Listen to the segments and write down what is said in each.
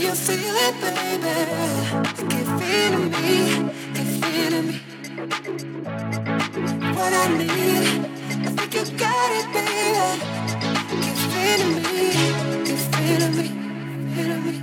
you feel it, baby? Keep feeling me, keep feeling me. What I need, I think you got it, baby. Keep feeling me, keep feeling me, feeling me.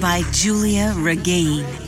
By Giulia Regain.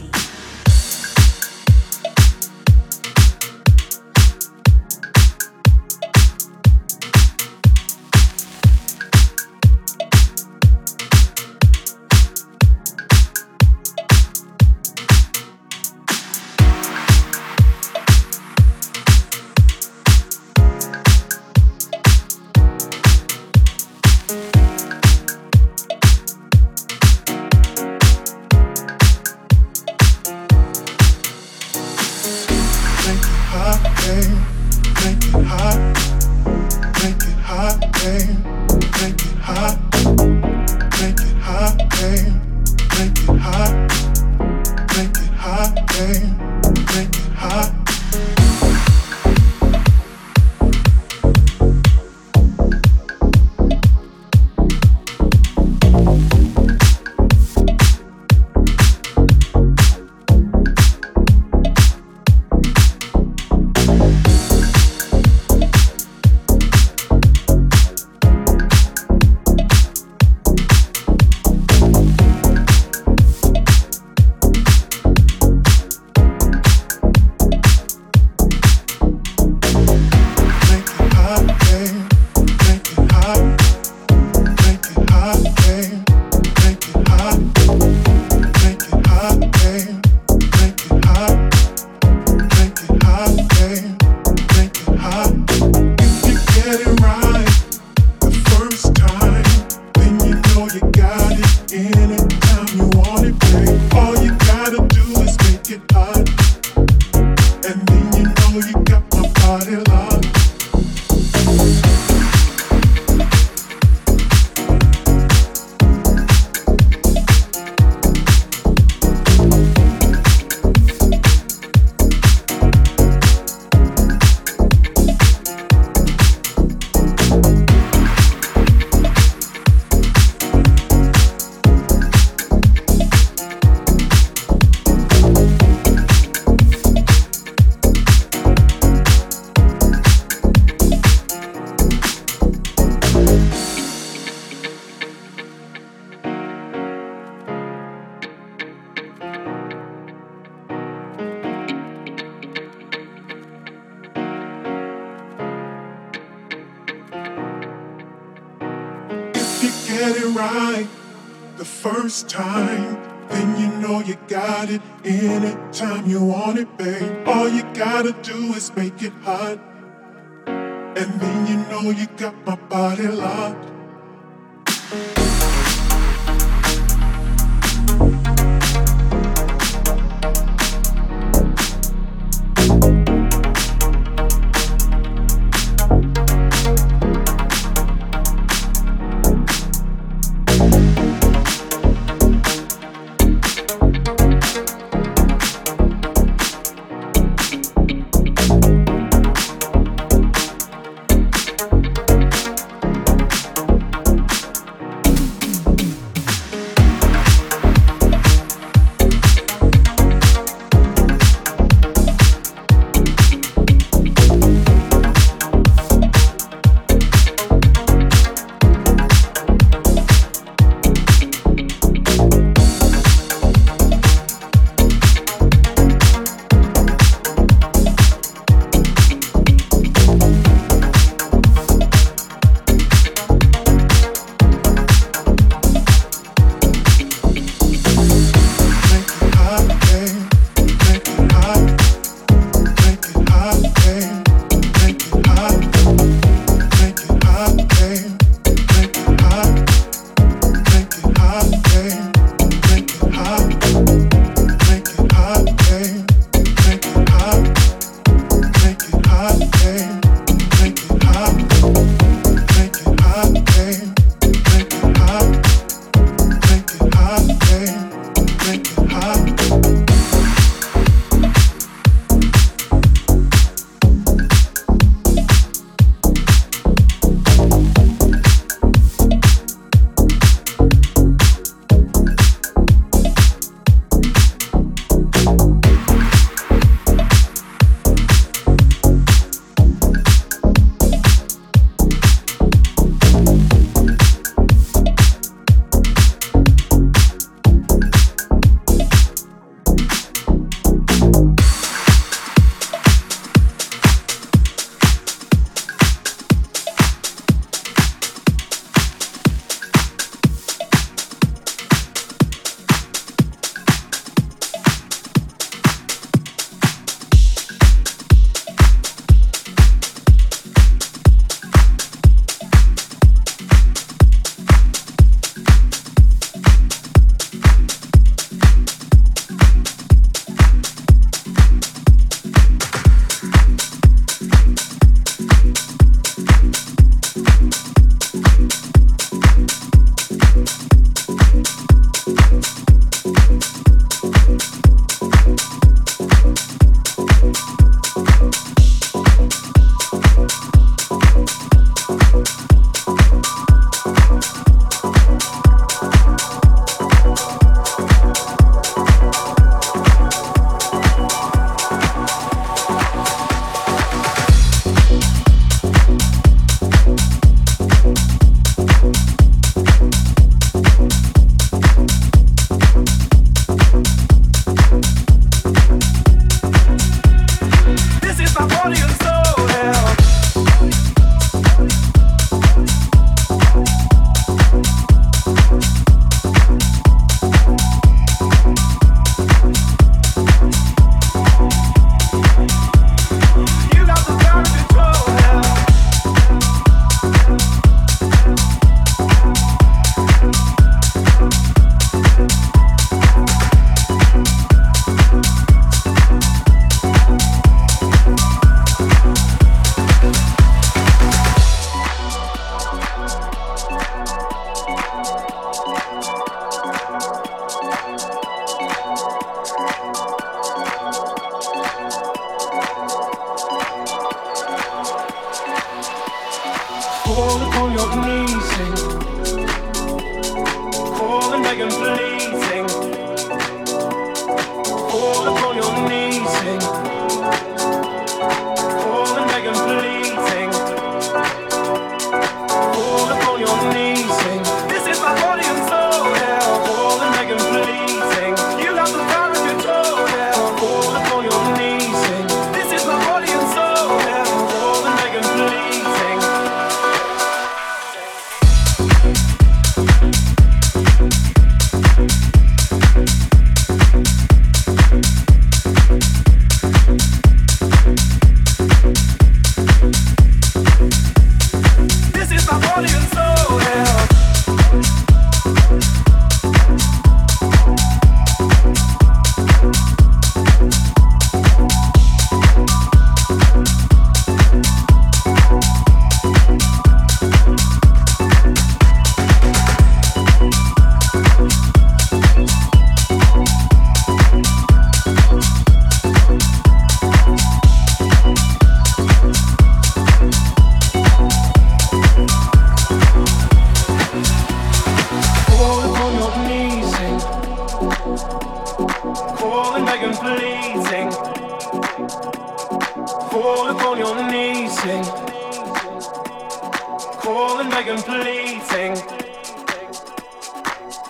Calling, begging, pleading.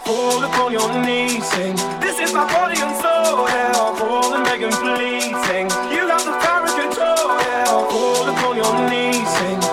Fall upon your knees, sing. This is my body and soul, yeah. Calling, begging, pleading. You have the power and control, yeah. Fall upon your knees, sing.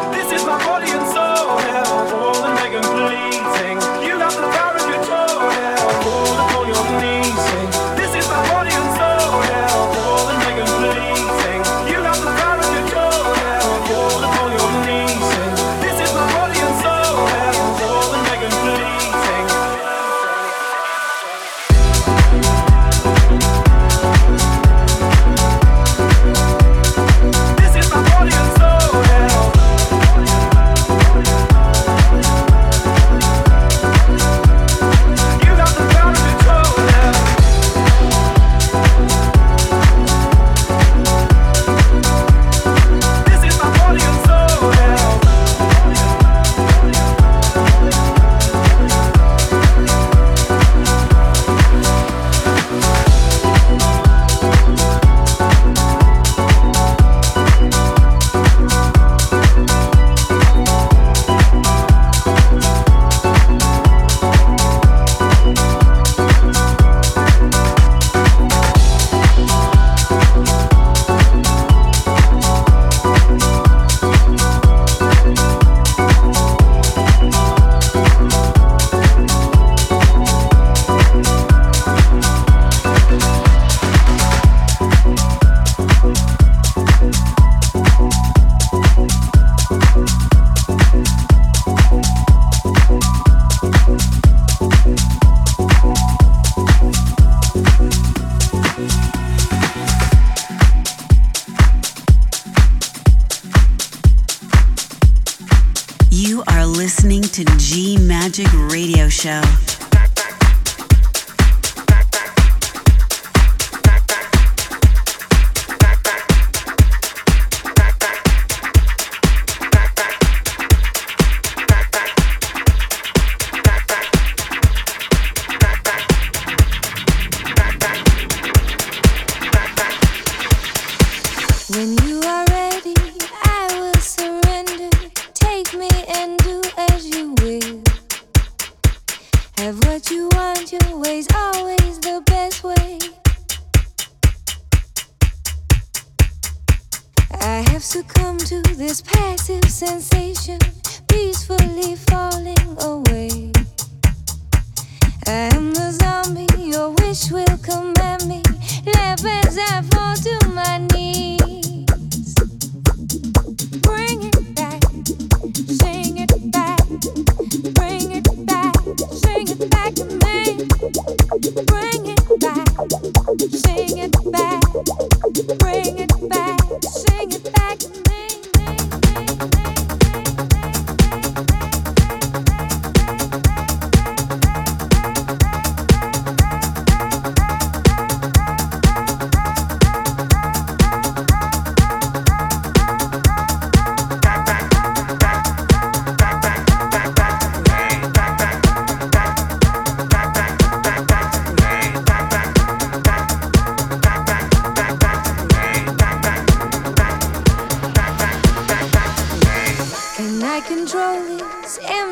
G Magic Radio Show.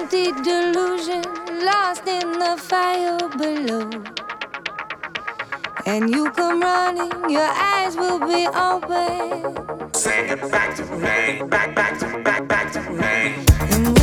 empty delusion lost in the fire below. And you come running, your eyes will be open. Sing it back to me, back, back to, back, back to me.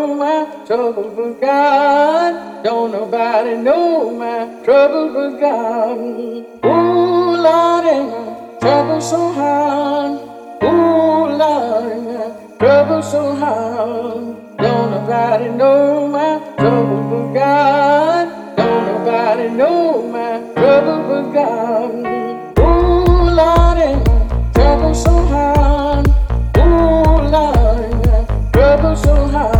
Know my trouble but God. Don't nobody know my trouble but God. Ooh, Lord, ain't my trouble so hard. Ooh, Lord, ain't my trouble so hard. Don't nobody know my trouble but God. Don't nobody know my trouble but God. Ooh, Lord, ain't my trouble so hard. Ooh, Lord, ain't my trouble so hard.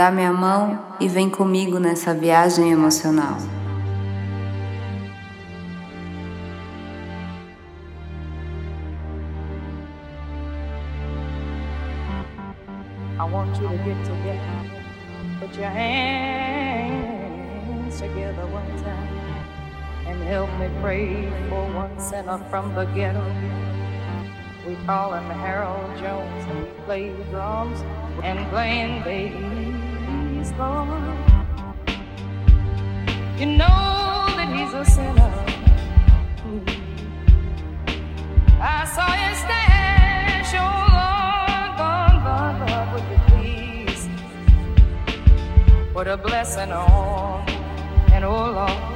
Dá minha mão e vem comigo nessa viagem emocional. I want you to get together. Put your hands together one time and help me pray for one sinner from the ghetto. We call him Harold Jones and he plays drums and playing bass, Lord. You know that he's a sinner. Hmm. I saw you stash, oh Lord, Lord, Lord, Lord, would you please put a blessing on and oh Lord.